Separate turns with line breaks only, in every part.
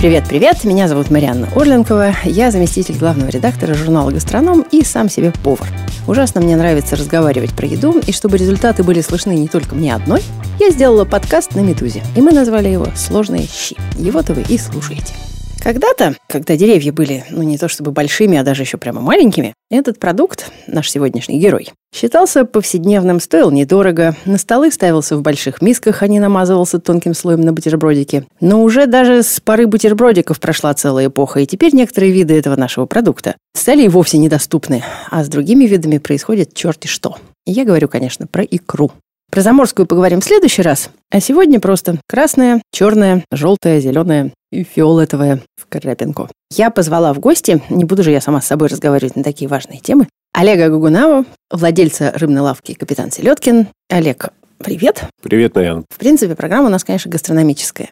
Привет-привет, меня зовут Марианна Орленкова, я заместитель главного редактора журнала «Гастроном» и сам себе повар. Ужасно мне нравится разговаривать про еду, и чтобы результаты были слышны не только мне одной, я сделала подкаст на «Медузе», и мы назвали его «Сложные щи». Его-то вы и слушаете. Когда-то, когда деревья были, ну не то чтобы большими, а даже еще прямо маленькими, этот продукт, наш сегодняшний герой, считался повседневным, стоил недорого, на столы ставился в больших мисках, а не намазывался тонким слоем на бутербродике. Но уже даже с поры бутербродиков прошла целая эпоха, и теперь некоторые виды этого нашего продукта стали и вовсе недоступны, а с другими видами происходит черти что. Я говорю, конечно, про икру. Про заморскую поговорим в следующий раз, а сегодня просто красная, черная, желтая, зеленая и фиолетовая в крапинку. Я позвала в гости, не буду же я сама с собой разговаривать на такие важные темы, Олега Гугунава, владельца рыбной лавки «Капитан Селедкин». Олег, привет.
Привет, Наян.
В принципе, программа у нас, конечно, гастрономическая.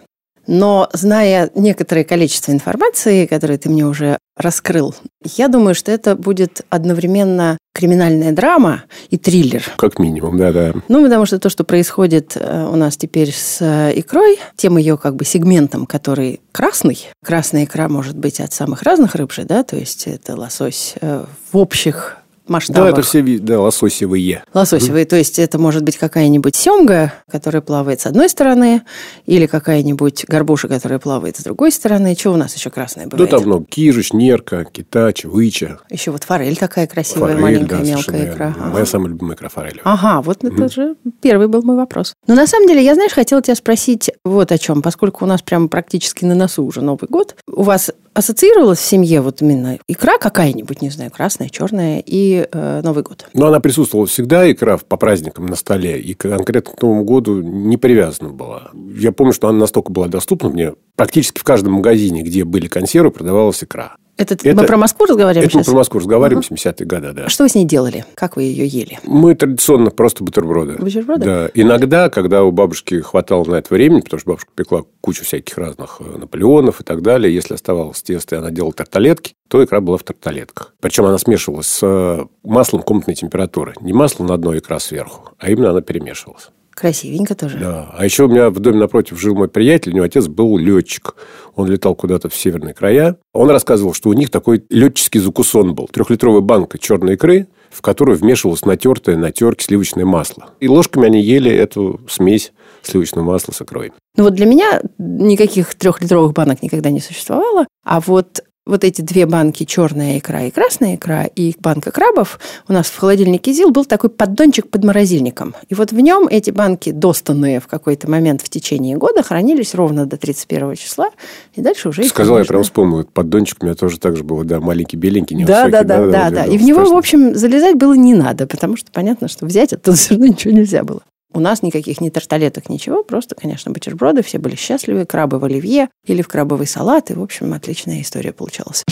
Но зная некоторое количество информации, которую ты мне уже раскрыл, я думаю, что это будет одновременно криминальная драма и триллер.
Как минимум, да-да.
Ну, потому что то, что происходит э, у нас теперь с э, икрой, тем ее как бы сегментом, который красный. Красная икра может быть от самых разных рыб же, да, то есть это лосось э, в общих масштабах.
Да, это все да, лососевые.
Лососевые, mm то есть это может быть какая-нибудь семга, которая плавает с одной стороны, или какая-нибудь горбуша, которая плавает с другой стороны. Что у нас еще красное бывает?
Да, там много. Кижич, нерка, китач, выча.
Еще вот форель такая красивая, форель, маленькая, да, мелкая икра.
Ага. Моя самая любимая икра форель.
Ага, вот mm это же первый был мой вопрос. Но на самом деле, я, знаешь, хотела тебя спросить вот о чем. Поскольку у нас прямо практически на носу уже Новый год, у вас ассоциировалась в семье вот именно икра какая-нибудь, не знаю, красная, черная и э, Новый год?
Ну, она присутствовала всегда, икра по праздникам на столе, и конкретно к Новому году не привязана была. Я помню, что она настолько была доступна мне. Практически в каждом магазине, где были консервы, продавалась икра.
Это, это мы про Москву разговариваем
это
сейчас?
мы про Москву разговариваем, ага. 70-е годы, да.
Что вы с ней делали? Как вы ее ели?
Мы традиционно просто бутерброды.
Бутерброды?
Да. Иногда, когда у бабушки хватало на это времени, потому что бабушка пекла кучу всяких разных э, Наполеонов и так далее, если оставалось тесто, и она делала тарталетки, то икра была в тарталетках. Причем она смешивалась с э, маслом комнатной температуры. Не масло на одной икра сверху, а именно она перемешивалась.
Красивенько тоже.
Да. А еще у меня в доме напротив жил мой приятель, у него отец был летчик. Он летал куда-то в северные края. Он рассказывал, что у них такой летческий закусон был. Трехлитровая банка черной икры, в которую вмешивалось натертое на терке сливочное масло. И ложками они ели эту смесь сливочного масла с икрой.
Ну вот для меня никаких трехлитровых банок никогда не существовало. А вот вот эти две банки, черная икра и красная икра, и банка крабов, у нас в холодильнике ЗИЛ был такой поддончик под морозильником. И вот в нем эти банки, достанные в какой-то момент в течение года, хранились ровно до 31 числа, и дальше уже...
Сказала, я прям вспомнил, поддончик у меня тоже так же был, да, маленький, беленький,
невысокий. Да, да, да, да, да. И в него, в общем, залезать было не надо, потому что понятно, что взять оттуда все равно ничего нельзя было. У нас никаких ни тарталеток, ничего, просто, конечно, бутерброды, все были счастливы, крабы в оливье или в крабовый салат, и, в общем, отличная история получалась.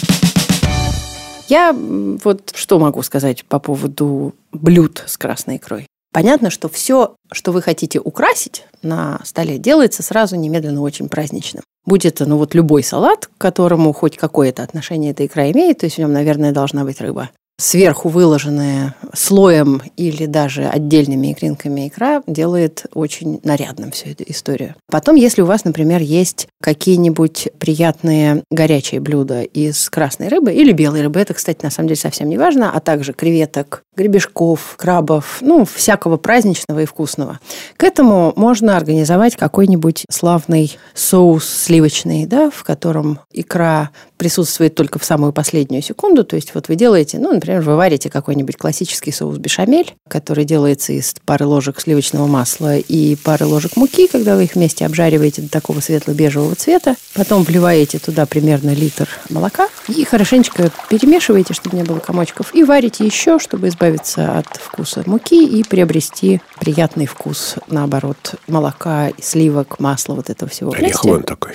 Я вот что могу сказать по поводу блюд с красной икрой. Понятно, что все, что вы хотите украсить на столе, делается сразу немедленно очень праздничным. Будь это, ну вот любой салат, к которому хоть какое-то отношение эта икра имеет, то есть в нем, наверное, должна быть рыба сверху выложенная слоем или даже отдельными икринками икра делает очень нарядным всю эту историю. Потом, если у вас, например, есть какие-нибудь приятные горячие блюда из красной рыбы или белой рыбы, это, кстати, на самом деле совсем не важно, а также креветок, гребешков, крабов, ну, всякого праздничного и вкусного. К этому можно организовать какой-нибудь славный соус сливочный, да, в котором икра присутствует только в самую последнюю секунду. То есть вот вы делаете, ну, например, вы варите какой-нибудь классический соус бешамель, который делается из пары ложек сливочного масла и пары ложек муки, когда вы их вместе обжариваете до такого светло-бежевого цвета. Потом вливаете туда примерно литр молока и хорошенечко перемешиваете, чтобы не было комочков, и варите еще, чтобы избавиться от вкуса муки и приобрести приятный вкус, наоборот, молока, сливок, масла, вот этого всего
Ореховый он такой.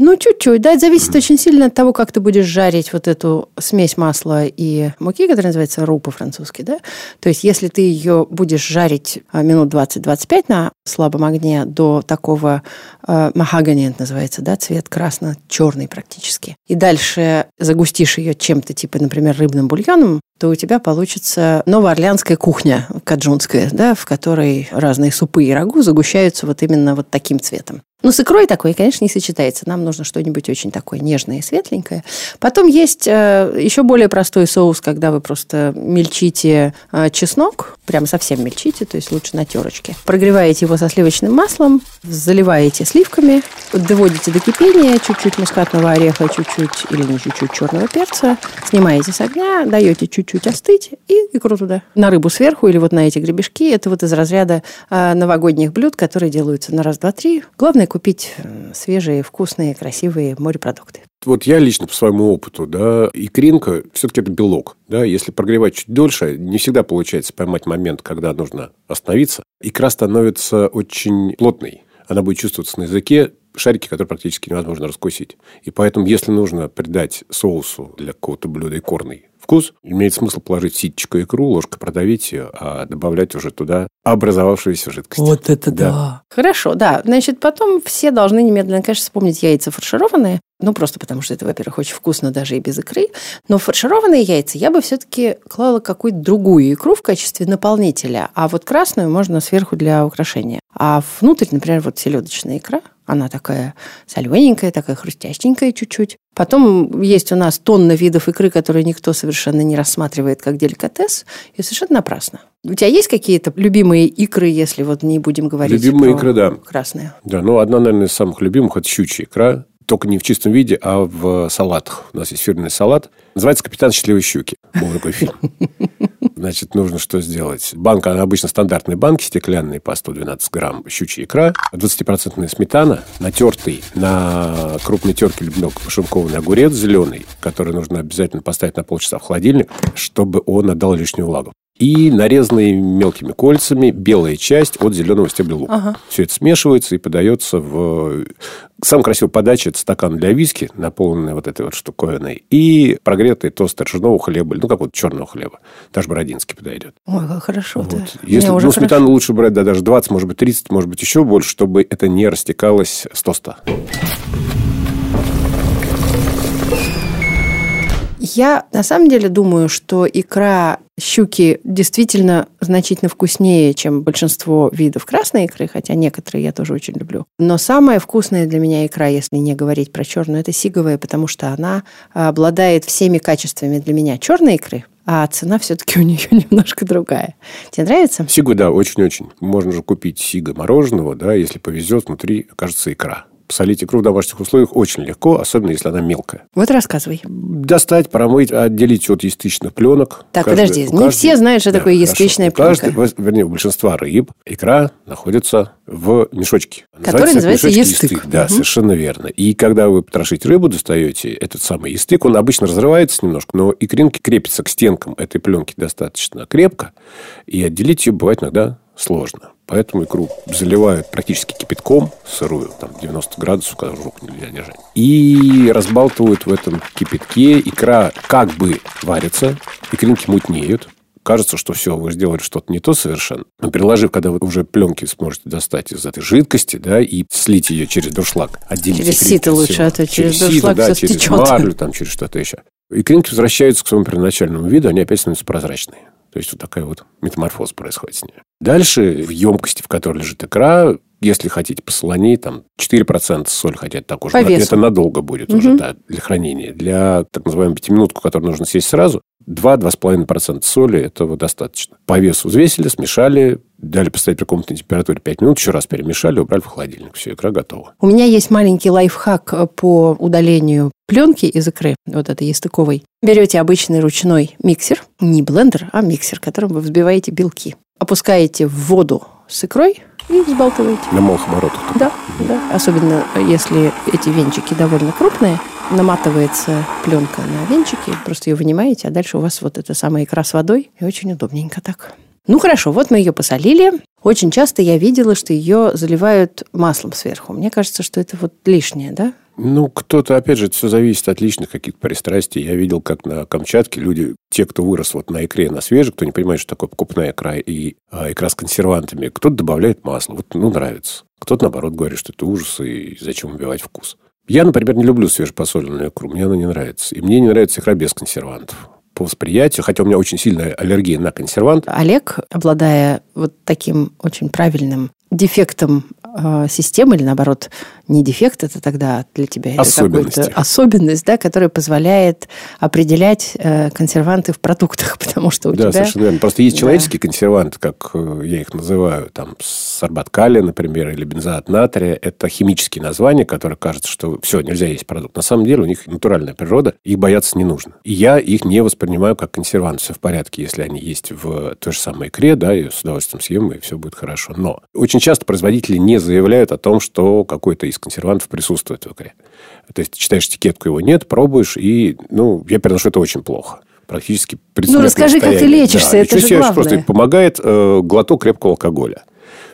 Ну, чуть-чуть, да, это зависит очень сильно от того, как ты будешь жарить вот эту смесь масла и муки, которая называется ру по-французски, да. То есть, если ты ее будешь жарить а, минут 20-25 на слабом огне до такого э, махагани, это называется, да, цвет красно-черный практически, и дальше загустишь ее чем-то, типа, например, рыбным бульоном, то у тебя получится новоорлеанская кухня каджунская, да, в которой разные супы и рагу загущаются вот именно вот таким цветом. Ну, с икрой такой, конечно, не сочетается. Нам нужно что-нибудь очень такое нежное и светленькое. Потом есть э, еще более простой соус, когда вы просто мельчите э, чеснок, прям совсем мельчите, то есть лучше на терочке. Прогреваете его со сливочным маслом, заливаете сливками, доводите до кипения, чуть-чуть мускатного ореха, чуть-чуть или не чуть-чуть черного перца, снимаете с огня, даете чуть-чуть остыть и икру туда. На рыбу сверху или вот на эти гребешки. Это вот из разряда э, новогодних блюд, которые делаются на раз, два, три. Главное купить э, свежие, вкусные, красивые морепродукты.
Вот я лично по своему опыту, да, икринка все-таки это белок. Да, если прогревать чуть дольше, не всегда получается поймать момент, когда нужно остановиться. Икра становится очень плотной. Она будет чувствоваться на языке, шарики, которые практически невозможно раскусить. И поэтому, если нужно придать соусу для какого-то блюда икорный вкус, имеет смысл положить ситечко икру, ложкой продавить ее, а добавлять уже туда образовавшуюся жидкость.
Вот это да. да. Хорошо, да. Значит, потом все должны немедленно, конечно, вспомнить яйца фаршированные. Ну, просто потому что это, во-первых, очень вкусно даже и без икры. Но фаршированные яйца я бы все-таки клала какую-то другую икру в качестве наполнителя. А вот красную можно сверху для украшения. А внутрь, например, вот селедочная икра – она такая солененькая, такая хрустященькая чуть-чуть. Потом есть у нас тонна видов икры, которые никто совершенно не рассматривает как деликатес, и совершенно напрасно. У тебя есть какие-то любимые икры, если вот не будем говорить
Любимые икры, да.
красные?
Да, ну, одна, наверное, из самых любимых – это щучья икра. Только не в чистом виде, а в салатах. У нас есть фирменный салат. Называется «Капитан счастливой щуки». Был такой фильм. Значит, нужно что сделать? Банка, она обычно стандартные банки стеклянные по 112 грамм щучья икра, 20% сметана, натертый на крупной терке или мелко пошинкованный огурец зеленый, который нужно обязательно поставить на полчаса в холодильник, чтобы он отдал лишнюю влагу и нарезанные мелкими кольцами белая часть от зеленого стебля лука. Ага. Все это смешивается и подается в... Самая красивая подача – это стакан для виски, наполненный вот этой вот штуковиной, и прогретый тост ржаного хлеба, ну, как вот черного хлеба. Даже бородинский подойдет.
Ой, как хорошо. Вот. Да.
Если, ну, сметану лучше брать, да, даже 20, может быть, 30, может быть, еще больше, чтобы это не растекалось с тоста.
Я на самом деле думаю, что икра щуки действительно значительно вкуснее, чем большинство видов красной икры, хотя некоторые я тоже очень люблю. Но самая вкусная для меня икра, если не говорить про черную, это сиговая, потому что она обладает всеми качествами для меня черной икры, а цена все-таки у нее немножко другая. Тебе нравится?
Сигу, да, очень-очень. Можно же купить сига мороженого, да, если повезет, внутри окажется икра. Посолить икру в домашних условиях очень легко, особенно если она мелкая.
Вот рассказывай.
Достать, промыть, отделить от ястычных пленок.
Так, каждый, подожди, не каждый, все знают, что да, такое ястычная пленка.
Каждый, вернее, у большинства рыб икра находится в мешочке.
Который называется, называется естык. естык.
Да, угу. совершенно верно. И когда вы потрошите рыбу, достаете этот самый естык, он обычно разрывается немножко, но икринки крепятся к стенкам этой пленки достаточно крепко, и отделить ее бывает иногда сложно. Поэтому икру заливают практически кипятком, сырую, там 90 градусов, когда руку нельзя держать. И разбалтывают в этом кипятке. Икра как бы варится, икринки мутнеют. Кажется, что все, вы сделали что-то не то совершенно. Но переложив, когда вы уже пленки сможете достать из этой жидкости, да, и слить ее через дуршлаг, отделить
Через сито лучше, а то через, через дуршлаг
сито, да, через стечет. марлю, там, через что-то еще. Икринки возвращаются к своему первоначальному виду, они опять становятся прозрачные. То есть вот такая вот метаморфоза происходит с ней. Дальше в емкости, в которой лежит икра, если хотите посолонее, там 4% соль, хотя это так уже. Это надолго будет угу. уже да, для хранения. Для так называемой пятиминутку, которую нужно съесть сразу, 2-2,5% соли этого достаточно. По весу взвесили, смешали, дали поставить при комнатной температуре 5 минут, еще раз перемешали, убрали в холодильник. Все, икра готова.
У меня есть маленький лайфхак по удалению пленки из икры, вот этой естыковой. Берете обычный ручной миксер, не блендер, а миксер, которым вы взбиваете белки. Опускаете в воду с икрой, и взбалтываете.
На малых оборотах.
Да, да. Особенно если эти венчики довольно крупные, наматывается пленка на венчики, просто ее вынимаете, а дальше у вас вот эта самая икра с водой, и очень удобненько так. Ну хорошо, вот мы ее посолили. Очень часто я видела, что ее заливают маслом сверху. Мне кажется, что это вот лишнее, да?
Ну, кто-то, опять же, все зависит от личных каких-то пристрастий. Я видел, как на Камчатке люди, те, кто вырос вот на икре, на свежей, кто не понимает, что такое покупная икра и а, икра с консервантами, кто-то добавляет масло. Вот, ну, нравится. Кто-то, наоборот, говорит, что это ужас, и зачем убивать вкус. Я, например, не люблю свежепосоленную икру. Мне она не нравится. И мне не нравится икра без консервантов по восприятию, хотя у меня очень сильная аллергия на консервант.
Олег, обладая вот таким очень правильным дефектом э, системы или наоборот не дефект это тогда для тебя
особенность,
особенность, да, которая позволяет определять э, консерванты в продуктах, потому что у
да,
тебя...
совершенно верно. Просто есть да. человеческие консерванты, как э, я их называю, там сорбат калия, например, или бензоат натрия. Это химические названия, которые кажется, что все, нельзя есть продукт. На самом деле у них натуральная природа, их бояться не нужно. И я их не воспринимаю как консервант. Все в порядке, если они есть в той же самой икре, да, и с удовольствием съем, и все будет хорошо. Но очень часто производители не заявляют о том, что какой-то из консервантов присутствует в икре. То есть, читаешь этикетку, его нет, пробуешь, и, ну, я переношу это очень плохо практически
Ну, расскажи, как ты лечишься, да. это же главное.
Просто помогает э, глоток крепкого алкоголя.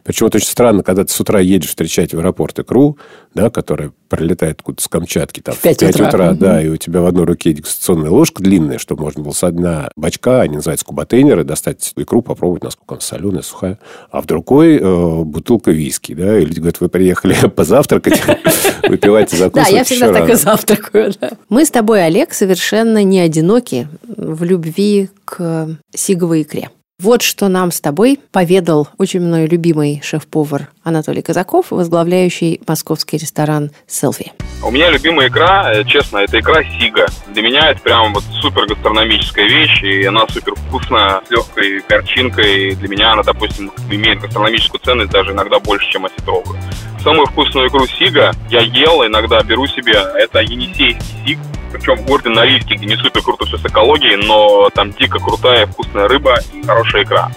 Причем это очень странно, когда ты с утра едешь встречать в аэропорт икру, да, которая прилетает откуда с Камчатки там, в 5, 5 утра, утра угу. да, и у тебя в одной руке дегустационная ложка длинная, чтобы можно было с одна бачка, они называются кубатейнеры, достать икру, попробовать, насколько она соленая, сухая, а в другой э, бутылка виски, да, и люди говорят, вы приехали позавтракать, выпивайте закусывать
Да, я всегда так и завтракаю, Мы с тобой, Олег, совершенно не одиноки в любви к сиговой икре. Вот что нам с тобой поведал очень мной любимый шеф-повар Анатолий Казаков, возглавляющий московский ресторан «Селфи».
У меня любимая игра, э, честно, это игра Сига. Для меня это прям вот супер гастрономическая вещь, и она супер вкусная, с легкой горчинкой. Для меня она, допустим, имеет гастрономическую ценность даже иногда больше, чем осетровую. Самую вкусную игру Сига я ел, иногда беру себе, это Енисейский Сиг, причем в городе Норильске, где не супер круто все с экологией, но там дико крутая вкусная рыба и хорошая икра.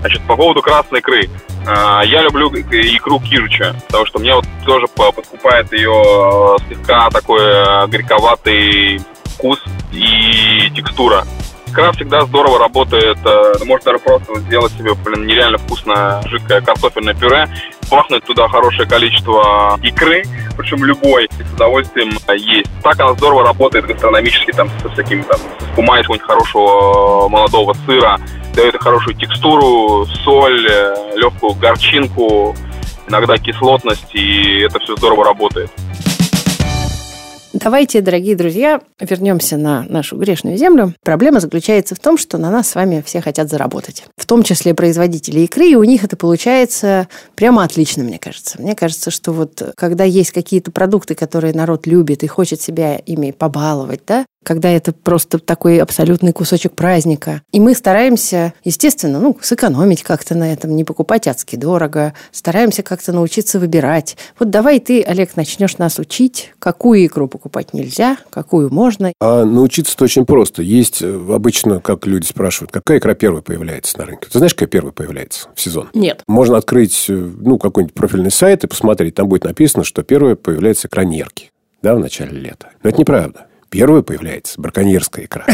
Значит, по поводу красной икры. А, я люблю икру кирча, потому что мне вот тоже подкупает ее слегка такой э, горьковатый вкус и текстура. Икра всегда здорово работает. Э, можно даже просто сделать себе, блин, нереально вкусное жидкое картофельное пюре, бахнуть туда хорошее количество икры, причем любой, с удовольствием есть. Так она здорово работает гастрономически, там, со всякими, там, с кумай какого-нибудь хорошего молодого сыра, дает хорошую текстуру, соль, э, легкую горчинку, иногда кислотность, и это все здорово работает.
Давайте, дорогие друзья, вернемся на нашу грешную землю. Проблема заключается в том, что на нас с вами все хотят заработать. В том числе производители икры, и у них это получается прямо отлично, мне кажется. Мне кажется, что вот когда есть какие-то продукты, которые народ любит и хочет себя ими побаловать, да, когда это просто такой абсолютный кусочек праздника. И мы стараемся, естественно, ну, сэкономить как-то на этом, не покупать адски дорого, стараемся как-то научиться выбирать. Вот давай ты, Олег, начнешь нас учить, какую икру покупать нельзя, какую можно.
А научиться-то очень просто. Есть э, обычно, как люди спрашивают, какая икра первая появляется на рынке. Ты знаешь, какая первая появляется в сезон?
Нет.
Можно открыть, э, ну, какой-нибудь профильный сайт и посмотреть. Там будет написано, что первая появляется икра нерки да, в начале лета. Но это неправда. Первая появляется браконьерская икра.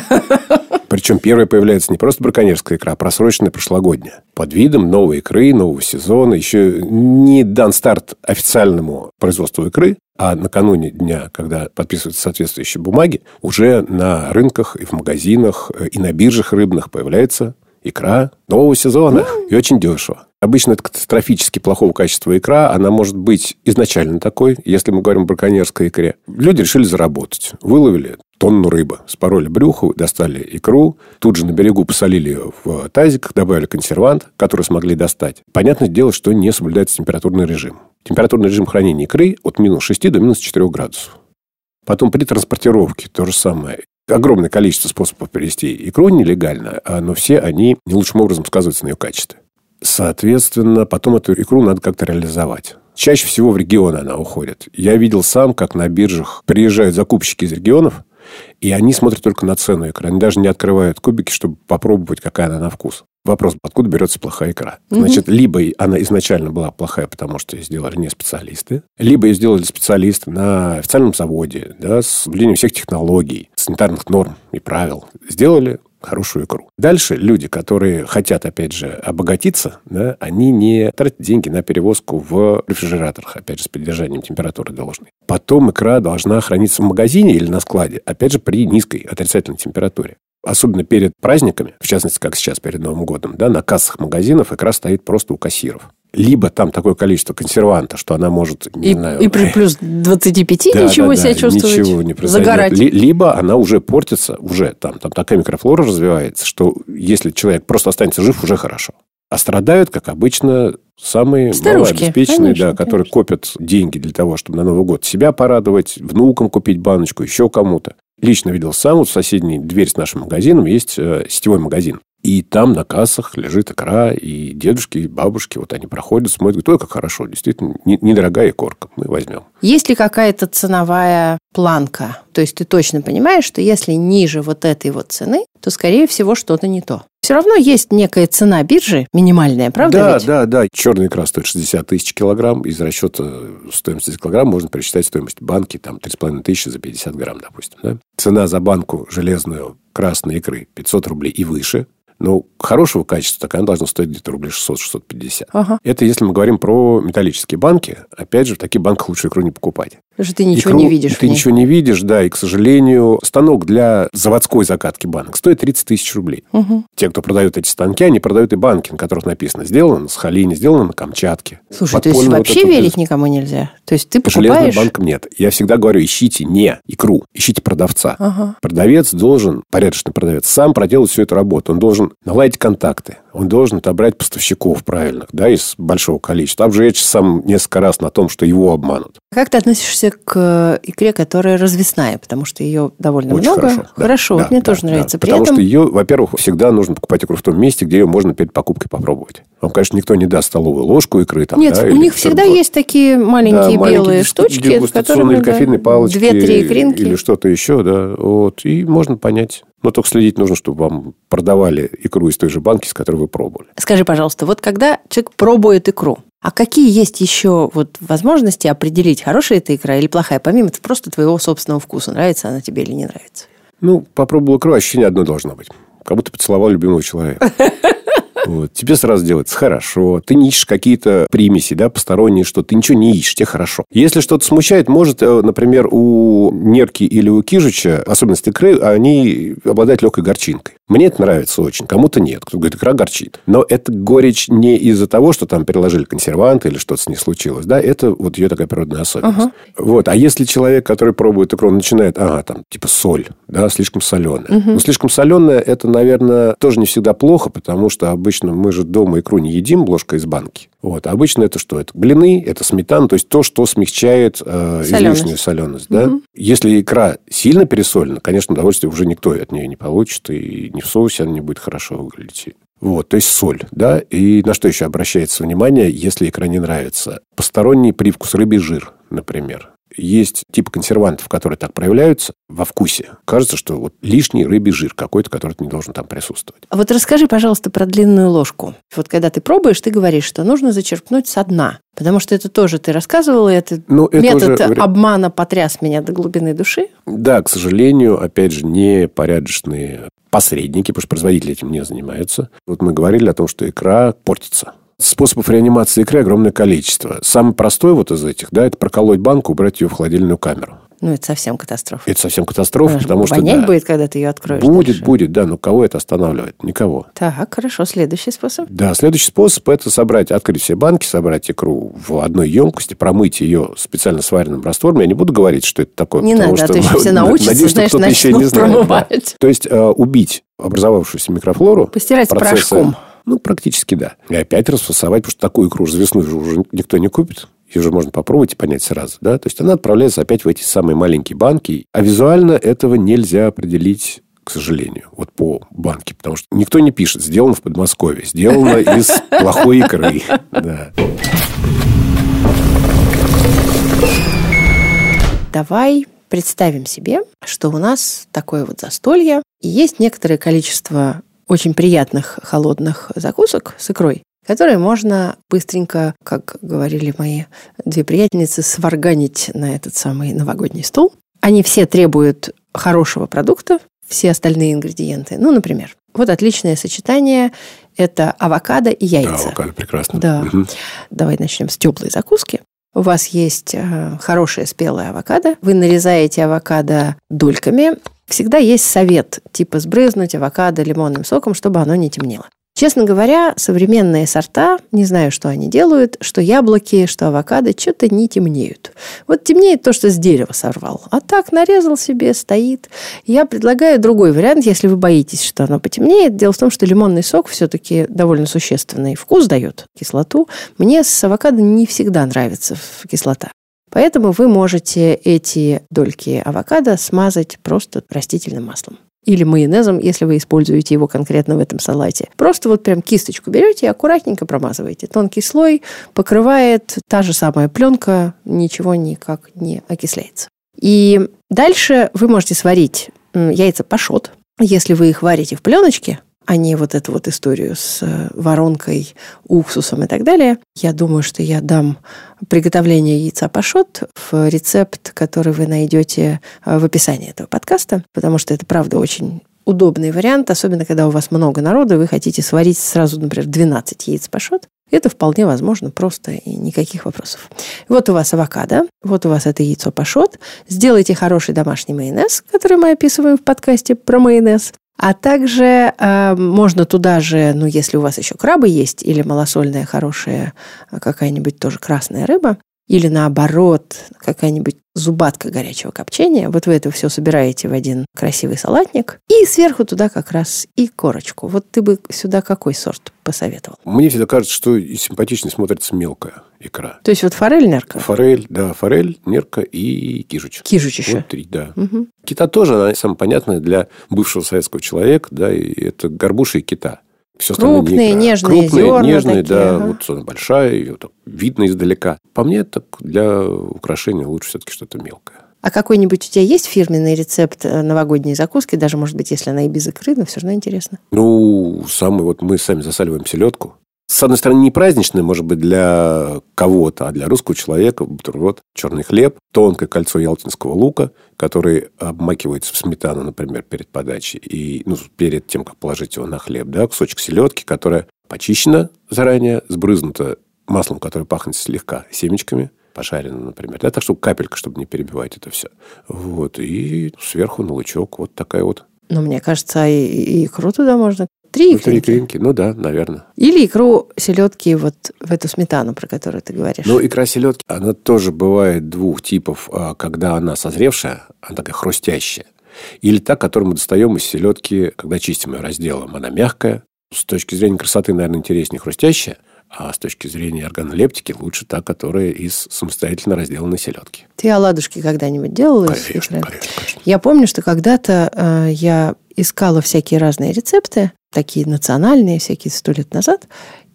Причем первая появляется не просто браконьерская икра, а просроченная прошлогодняя. Под видом новой икры, нового сезона. Еще не дан старт официальному производству икры, а накануне дня, когда подписываются соответствующие бумаги, уже на рынках и в магазинах, э, и на биржах рыбных появляется икра нового сезона. И очень дешево. Обычно это катастрофически плохого качества икра. Она может быть изначально такой, если мы говорим о браконьерской икре. Люди решили заработать. Выловили тонну рыбы, спороли брюху, достали икру, тут же на берегу посолили ее в тазик, добавили консервант, который смогли достать. Понятное дело, что не соблюдается температурный режим. Температурный режим хранения икры от минус 6 до минус 4 градусов. Потом при транспортировке то же самое огромное количество способов привезти икру нелегально, а, но все они не лучшим образом сказываются на ее качестве. Соответственно, потом эту икру надо как-то реализовать. Чаще всего в регионы она уходит. Я видел сам, как на биржах приезжают закупщики из регионов, и они смотрят только на цену икры. Они даже не открывают кубики, чтобы попробовать, какая она на вкус. Вопрос, откуда берется плохая икра? Значит, либо она изначально была плохая, потому что ее сделали не специалисты, либо ее сделали специалисты на официальном заводе, да, с соблюдением всех технологий, санитарных норм и правил. Сделали хорошую икру. Дальше люди, которые хотят, опять же, обогатиться, да, они не тратят деньги на перевозку в рефрижераторах, опять же, с поддержанием температуры должной. Потом икра должна храниться в магазине или на складе, опять же, при низкой отрицательной температуре. Особенно перед праздниками, в частности, как сейчас перед Новым годом, да, на кассах магазинов икра стоит просто у кассиров либо там такое количество консерванта, что она может, не
и,
знаю...
И при плюс 25 да, ничего да, себя да, чувствовать,
ничего не загорать. Либо она уже портится, уже там, там такая микрофлора развивается, что если человек просто останется жив, уже хорошо. А страдают, как обычно, Самые
Старушки,
малообеспеченные,
конечно,
да, которые
конечно.
копят деньги для того, чтобы на Новый год себя порадовать, внукам купить баночку, еще кому-то. Лично видел сам, вот в соседней дверь с нашим магазином есть э, сетевой магазин. И там на кассах лежит икра, и дедушки, и бабушки, вот они проходят, смотрят, говорят, ой, как хорошо, действительно, не- недорогая икорка, мы возьмем.
Есть ли какая-то ценовая планка? То есть ты точно понимаешь, что если ниже вот этой вот цены, то, скорее всего, что-то не то. Все равно есть некая цена биржи, минимальная, правда
да,
ведь?
да, да. Черная икра стоит 60 тысяч килограмм. Из расчета стоимости килограмм можно пересчитать стоимость банки, там, 3,5 тысячи за 50 грамм, допустим. Да? Цена за банку железную красной икры 500 рублей и выше. Ну, хорошего качества, так она должна стоить где-то рублей 600-650.
Ага.
Это если мы говорим про металлические банки. Опять же, в таких банках лучше икру не покупать.
Потому что ты ничего
Икру
не видишь.
Ты ничего не видишь, да. И, к сожалению, станок для заводской закатки банок стоит 30 тысяч рублей.
Мгм.
Те, кто продают эти станки, они продают и банки, на которых написано «сделано на Сахалине», «сделано на Камчатке».
Слушай, то есть
Подпольно
вообще
вот
верить
без-
никому нельзя? То есть ты
По железным
покупаешь...
банкам нет. Я всегда говорю, ищите не икру, ищите продавца.
Ага.
Продавец должен, порядочный продавец, сам проделать всю эту работу. Он должен наладить контакты. Он должен отобрать поставщиков правильных, да, из большого количества. Обжечь сам несколько раз на том, что его обманут.
Как ты относишься к икре, которая развесная? Потому что ее довольно
Очень
много.
хорошо. да.
Хорошо,
Да,
вот мне
да,
тоже
да.
нравится. При
Потому
этом
что ее, во-первых, всегда нужно покупать икру в том месте, где ее можно перед покупкой попробовать. Вам, конечно, никто не даст столовую ложку икры. Там,
Нет,
да,
у них всегда
бутерброд.
есть такие маленькие
Да,
белые штучки, с которыми да,
кофейные палочки.
две-три икринки.
Или что-то еще, да. Вот. И можно понять. Но только следить нужно, чтобы вам продавали икру из той же банки, с которой вы пробовали.
Скажи, пожалуйста, вот когда человек пробует икру, а какие есть еще вот возможности определить, хорошая это икра или плохая, помимо просто твоего собственного вкуса, нравится она тебе или не нравится?
Ну, попробовал икру, ощущение одно должно быть. Как будто поцеловал любимого человека. Вот. Тебе сразу делается хорошо. Ты не ищешь какие-то примеси, да, посторонние, что ты ничего не ищешь, тебе хорошо. Если что-то смущает, может, э, например, у нерки или у кижича, особенность икры, они обладают легкой горчинкой. Мне это нравится очень, кому-то нет. Кто говорит, икра горчит. Но это горечь не из-за того, что там переложили консерванты или что-то с ней случилось. Да, это вот ее такая природная особенность.
Ага.
Вот. А если человек, который пробует икру, начинает, ага, там, типа соль, да, слишком соленая. Ну, слишком соленая, это, наверное, тоже не всегда плохо, потому что обычно мы же дома икру не едим ложкой из банки. Вот. А обычно это что? Это блины, это сметана, то есть то, что смягчает э,
Соленость.
излишнюю соленость. Да? Если икра сильно пересолена, конечно, удовольствие уже никто от нее не получит, и ни в соусе она не будет хорошо выглядеть. Вот, то есть соль, да, и на что еще обращается внимание, если икра не нравится? Посторонний привкус рыбий жир, например. Есть типы консервантов, которые так проявляются во вкусе. Кажется, что вот лишний рыбий жир какой-то, который не должен там присутствовать.
А вот расскажи, пожалуйста, про длинную ложку. Вот когда ты пробуешь, ты говоришь, что нужно зачерпнуть со дна. Потому что это тоже ты рассказывал, и это,
Ну, это
метод
уже-
обмана потряс меня до глубины души.
Да, к сожалению, опять же, непорядочные посредники, потому что производители этим не занимаются. Вот мы говорили о том, что икра портится. Способов реанимации икры огромное количество. Самый простой вот из этих, да, это проколоть банку, убрать ее в холодильную камеру.
Ну, это совсем катастрофа.
Это совсем катастрофа,
Она
потому что...
вонять
да,
будет, когда ты ее откроешь.
Будет,
дальше.
будет, да, но кого это останавливает? Никого.
Так, хорошо. Следующий способ.
Да, следующий способ – это собрать, открыть все банки, собрать икру в одной емкости, промыть ее специально сваренным раствором. Я не буду говорить, что это такое.
Не
потому
надо, а
что
то еще все научатся,
надеюсь, что
знаешь,
кто-то еще не знает. да. То есть, э, убить образовавшуюся микрофлору.
Постирать порошком.
Ну, практически да. И опять расфасовать, потому что такую икру развесную же уже никто не купит. Ее же можно попробовать и понять сразу. Да? То есть, она отправляется опять в эти самые маленькие банки. А визуально этого нельзя определить к сожалению, вот по банке. Потому что никто не пишет, сделано в Подмосковье, сделано из плохой икры. Да.
Давай представим себе, что у нас такое вот застолье, и есть некоторое количество очень приятных холодных закусок с икрой, которые можно быстренько, как говорили мои две приятельницы, сварганить на этот самый новогодний стол. Они все требуют хорошего продукта, все остальные ингредиенты. Ну, например, вот отличное сочетание – это авокадо и
Да,
яйца.
авокадо прекрасно.
Да.
Мгм.
Давай начнем с теплой закуски. У вас есть э, хорошее спелое авокадо. Вы нарезаете авокадо дольками. Всегда есть совет, типа сбрызнуть авокадо лимонным соком, чтобы оно не темнело. Честно говоря, современные сорта, не знаю, что они делают, что яблоки, что авокадо, что-то не темнеют. Вот темнеет то, что с дерева сорвал. А так нарезал себе, стоит. Я предлагаю другой вариант, если вы боитесь, что оно потемнеет. Дело в том, что лимонный сок все-таки довольно существенный вкус дает, кислоту. Мне с авокадо не всегда нравится кислота. Поэтому вы можете эти дольки авокадо смазать просто растительным маслом или майонезом, если вы используете его конкретно в этом салате. Просто вот прям кисточку берете и аккуратненько промазываете. Тонкий слой покрывает та же самая пленка, ничего никак не окисляется. И дальше вы можете сварить яйца пашот. Если вы их варите в пленочке, а не вот эту вот историю с э, воронкой, уксусом и так далее. Я думаю, что я дам приготовление яйца пашот в рецепт, который вы найдете э, в описании этого подкаста, потому что это, правда, очень удобный вариант, особенно когда у вас много народа, вы хотите сварить сразу, например, 12 яиц пашот. Это вполне возможно просто и никаких вопросов. Вот у вас авокадо, вот у вас это яйцо пашот. Сделайте хороший домашний майонез, который мы описываем в подкасте про майонез. А также э, можно туда же, ну, если у вас еще крабы есть, или малосольная хорошая э, какая-нибудь тоже красная рыба, или наоборот, какая-нибудь зубатка горячего копчения. Вот вы это все собираете в один красивый салатник. И сверху туда как раз и корочку. Вот ты бы сюда какой сорт посоветовал?
Мне всегда кажется, что симпатичнее смотрится мелкая икра.
То есть вот форель, нерка?
Форель, да, форель, нерка и кижуч.
Кижуч еще.
Вот три, да. Угу. Кита тоже, она самая понятная для бывшего советского человека, да, и это горбуши и кита.
Все Крупные, нежные,
Крупные,
зерна
нежные,
такие,
да.
Ага.
Вот она большая, ее так видно издалека. По мне, так для украшения лучше все-таки что-то мелкое.
А какой-нибудь у тебя есть фирменный рецепт э, новогодней закуски, даже, может быть, если она и без икры, но все равно интересно?
Ну, самый вот мы сами засаливаем селедку с одной стороны, не праздничное, может быть, для кого-то, а для русского человека бутерброд, черный хлеб, тонкое кольцо ялтинского лука, который обмакивается в сметану, например, перед подачей, и ну, перед тем, как положить его на хлеб, да, кусочек селедки, которая почищена заранее, сбрызнута маслом, которое пахнет слегка семечками, пожарено, например. Да, так, чтобы капелька, чтобы не перебивать это все. Вот. И сверху на лучок вот такая вот.
Ну, мне кажется, и, и икру туда можно Три икринки.
Три икринки, ну да, наверное.
Или икру селедки вот в эту сметану, про которую ты говоришь.
Ну, икра селедки, она тоже бывает двух типов. А, когда она созревшая, она такая хрустящая. Или та, которую мы достаем из селедки, когда чистим ее разделом. Она мягкая. С точки зрения красоты, наверное, интереснее хрустящая. А с точки зрения органолептики лучше та, которая из самостоятельно разделанной селедки.
Ты оладушки когда-нибудь делала?
Конечно, конечно, конечно.
Я помню, что когда-то э, я искала всякие разные рецепты, такие национальные, всякие сто лет назад,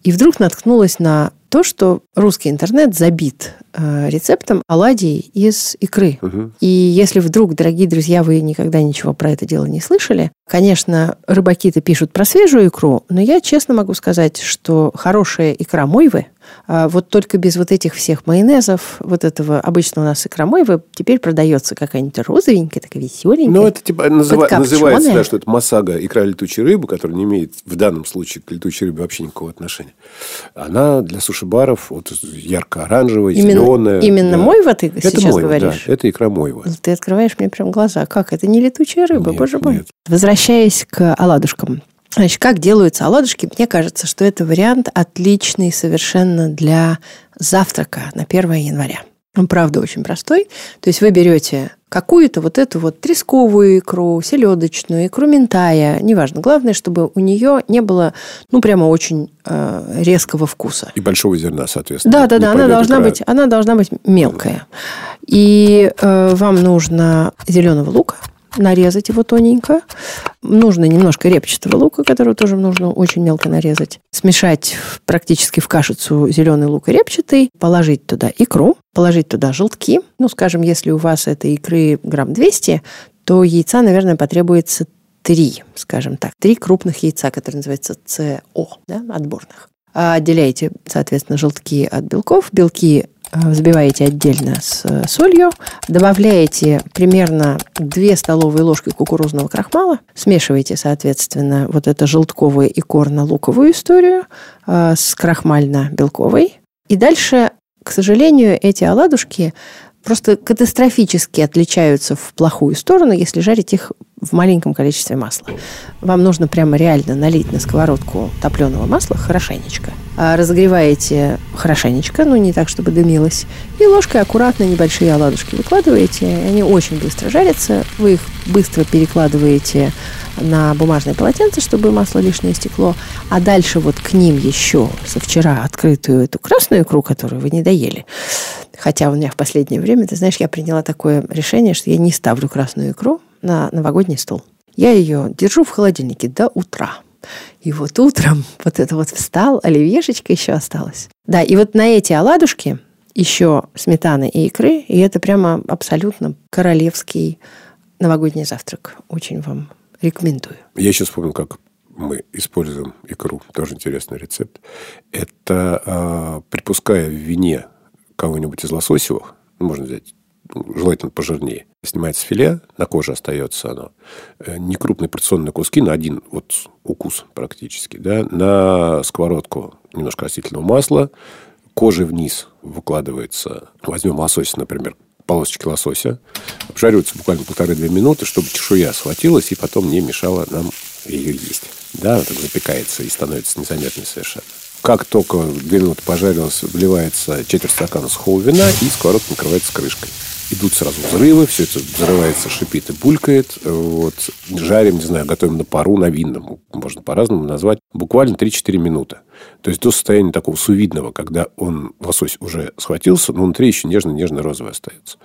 и вдруг наткнулась на то, что русский интернет забит э, рецептом оладий из икры.
Угу.
И если вдруг, дорогие друзья, вы никогда ничего про это дело не слышали, конечно, рыбаки-то пишут про свежую икру, но я честно могу сказать, что хорошая икра мойвы, а вот только без вот этих всех майонезов, вот этого обычно у нас икра мойвы, теперь продается какая-нибудь розовенькая, такая веселенькая.
Ну, это типа называ- называется, да, что это масага, икра летучей рыбы, которая не имеет в данном случае к летучей рыбе вообще никакого отношения. Она для суши-баров вот ярко-оранжевая,
именно,
зеленая.
Именно
да.
мойва ты
это
сейчас
мойва,
говоришь?
Да, это икра мойва.
Ты открываешь мне прям глаза. Как? Это не летучая рыба,
Нет,
боже мой.
нет.
Возвращаясь к оладушкам. Значит, как делаются оладушки? Мне кажется, что это вариант отличный совершенно для завтрака на 1 января. Он, правда, очень простой. То есть вы берете какую-то вот эту вот тресковую икру, селедочную, икру ментая, неважно. Главное, чтобы у нее не было, ну, прямо очень э, резкого вкуса.
И большого зерна, соответственно.
Да, да, да, она должна
икра.
быть, она должна быть мелкая. И э, вам нужно зеленого лука, нарезать его тоненько. Нужно немножко репчатого лука, которого тоже нужно очень мелко нарезать. Смешать практически в кашицу зеленый лук и репчатый. Положить туда икру, положить туда желтки. Ну, скажем, если у вас этой икры грамм 200, то яйца, наверное, потребуется три, скажем так. Три крупных яйца, которые называются СО, да, отборных. А Отделяете, соответственно, желтки от белков. Белки взбиваете отдельно с э, солью, добавляете примерно 2 столовые ложки кукурузного крахмала, смешиваете, соответственно, вот это желтковую и корно-луковую историю э, с крахмально-белковой. И дальше, к сожалению, эти оладушки просто катастрофически отличаются в плохую сторону, если жарить их в маленьком количестве масла. Вам нужно прямо реально налить на сковородку топленого масла хорошенечко. А разогреваете хорошенечко, ну не так, чтобы дымилось. И ложкой аккуратно небольшие оладушки выкладываете. Они очень быстро жарятся. Вы их быстро перекладываете на бумажное полотенце, чтобы масло лишнее стекло. А дальше вот к ним еще со вчера открытую эту красную икру, которую вы не доели. Хотя у меня в последнее время, ты знаешь, я приняла такое решение, что я не ставлю красную икру на новогодний стол. Я ее держу в холодильнике до утра. И вот утром вот это вот встал, оливьешечка еще осталась. Да, и вот на эти оладушки еще сметаны и икры, и это прямо абсолютно королевский новогодний завтрак. Очень вам рекомендую.
Я еще вспомнил, как мы используем икру. Тоже интересный рецепт. Это э, припуская в вине кого-нибудь из лососевых, можно взять желательно пожирнее. Снимается филе, на коже остается оно. Э, Некрупные порционные куски на один вот укус практически. Да, на сковородку немножко растительного масла, кожей вниз выкладывается, возьмем лосось, например, полосочки лосося, обжариваются буквально полторы-две минуты, чтобы чешуя схватилась и потом не мешала нам ее есть. Да, она так запекается и становится незаметной совершенно. Как только две минуты пожарилась, вливается четверть стакана сухого вина и сковородка накрывается крышкой идут сразу взрывы, все это взрывается, шипит и булькает. Вот. Жарим, не знаю, готовим на пару, на винном, можно по-разному назвать, буквально 3-4 минуты. То есть до состояния такого сувидного, когда он, лосось, уже схватился, но внутри еще нежно-нежно-розовый остается.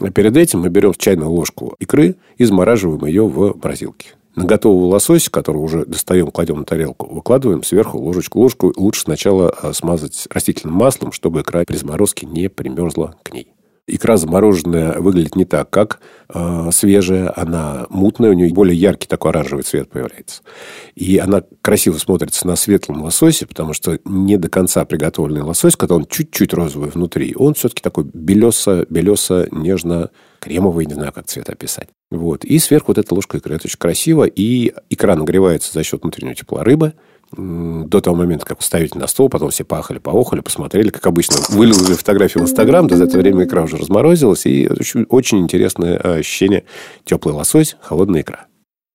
А перед этим мы берем чайную ложку икры и замораживаем ее в морозилке. На готовый лосось, который уже достаем, кладем на тарелку, выкладываем сверху ложечку. Ложку лучше сначала а, смазать растительным маслом, чтобы икра при заморозке не примерзла к ней. Икра замороженная выглядит не так, как э, свежая. Она мутная, у нее более яркий такой оранжевый цвет появляется. И она красиво смотрится на светлом лососе, потому что не до конца приготовленный лосось, когда он чуть-чуть розовый внутри, он все-таки такой белесо, белесо, нежно кремовый, не знаю, как цвет описать. Вот. И сверху вот эта ложка икры. Это очень красиво. И икра нагревается за счет внутреннего тепла рыбы до того момента, как уставить на стол, потом все пахали, поохали, посмотрели, как обычно. Выложили фотографию в Инстаграм, до этого времени икра уже разморозилась, и очень, очень интересное ощущение. Теплый лосось, холодная икра.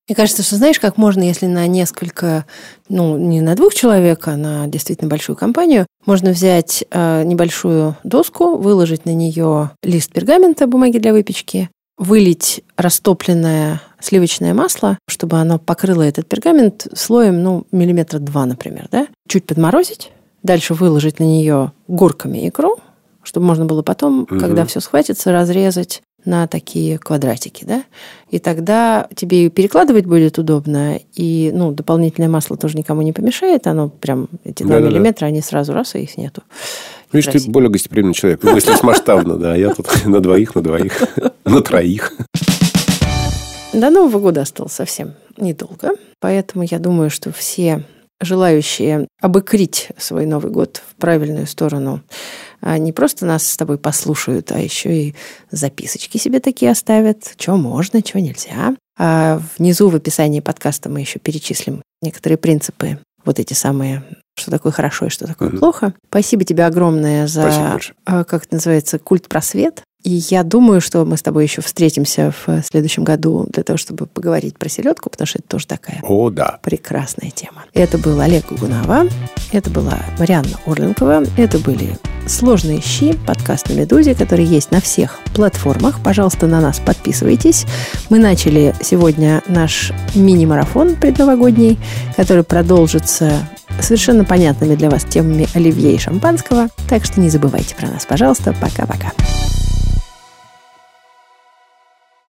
Мне кажется, что знаешь, как можно, если на несколько, ну, не на двух человек, а на действительно большую компанию, можно взять э, небольшую доску, выложить на нее лист пергамента, бумаги для выпечки, вылить растопленное сливочное масло, чтобы оно покрыло этот пергамент слоем, ну, миллиметра два, например, да? Чуть подморозить, дальше выложить на нее горками икру, чтобы можно было потом, угу. когда все схватится, разрезать на такие квадратики, да, и тогда тебе перекладывать будет удобно, и, ну, дополнительное масло тоже никому не помешает, оно прям, эти два миллиметра, они сразу раз, и их нету.
Видишь, ты более гостеприимный человек, мыслишь масштабно, да, я тут на двоих, на двоих, на троих.
До Нового года осталось совсем недолго, поэтому я думаю, что все желающие обыкрить свой Новый год в правильную сторону а не просто нас с тобой послушают, а еще и записочки себе такие оставят, что можно, что нельзя. А внизу в описании подкаста мы еще перечислим некоторые принципы, вот эти самые что такое хорошо и что такое mm-hmm. плохо. Спасибо тебе огромное за, а, как это называется, культ просвет. И я думаю, что мы с тобой еще встретимся в следующем году для того, чтобы поговорить про селедку, потому что это тоже такая
О, да.
прекрасная тема. Это был Олег Гугунова, это была Марианна Орленкова, это были «Сложные щи», подкаст на «Медузе», который есть на всех платформах. Пожалуйста, на нас подписывайтесь. Мы начали сегодня наш мини-марафон предновогодний, который продолжится совершенно понятными для вас темами оливье и шампанского. Так что не забывайте про нас, пожалуйста. Пока-пока.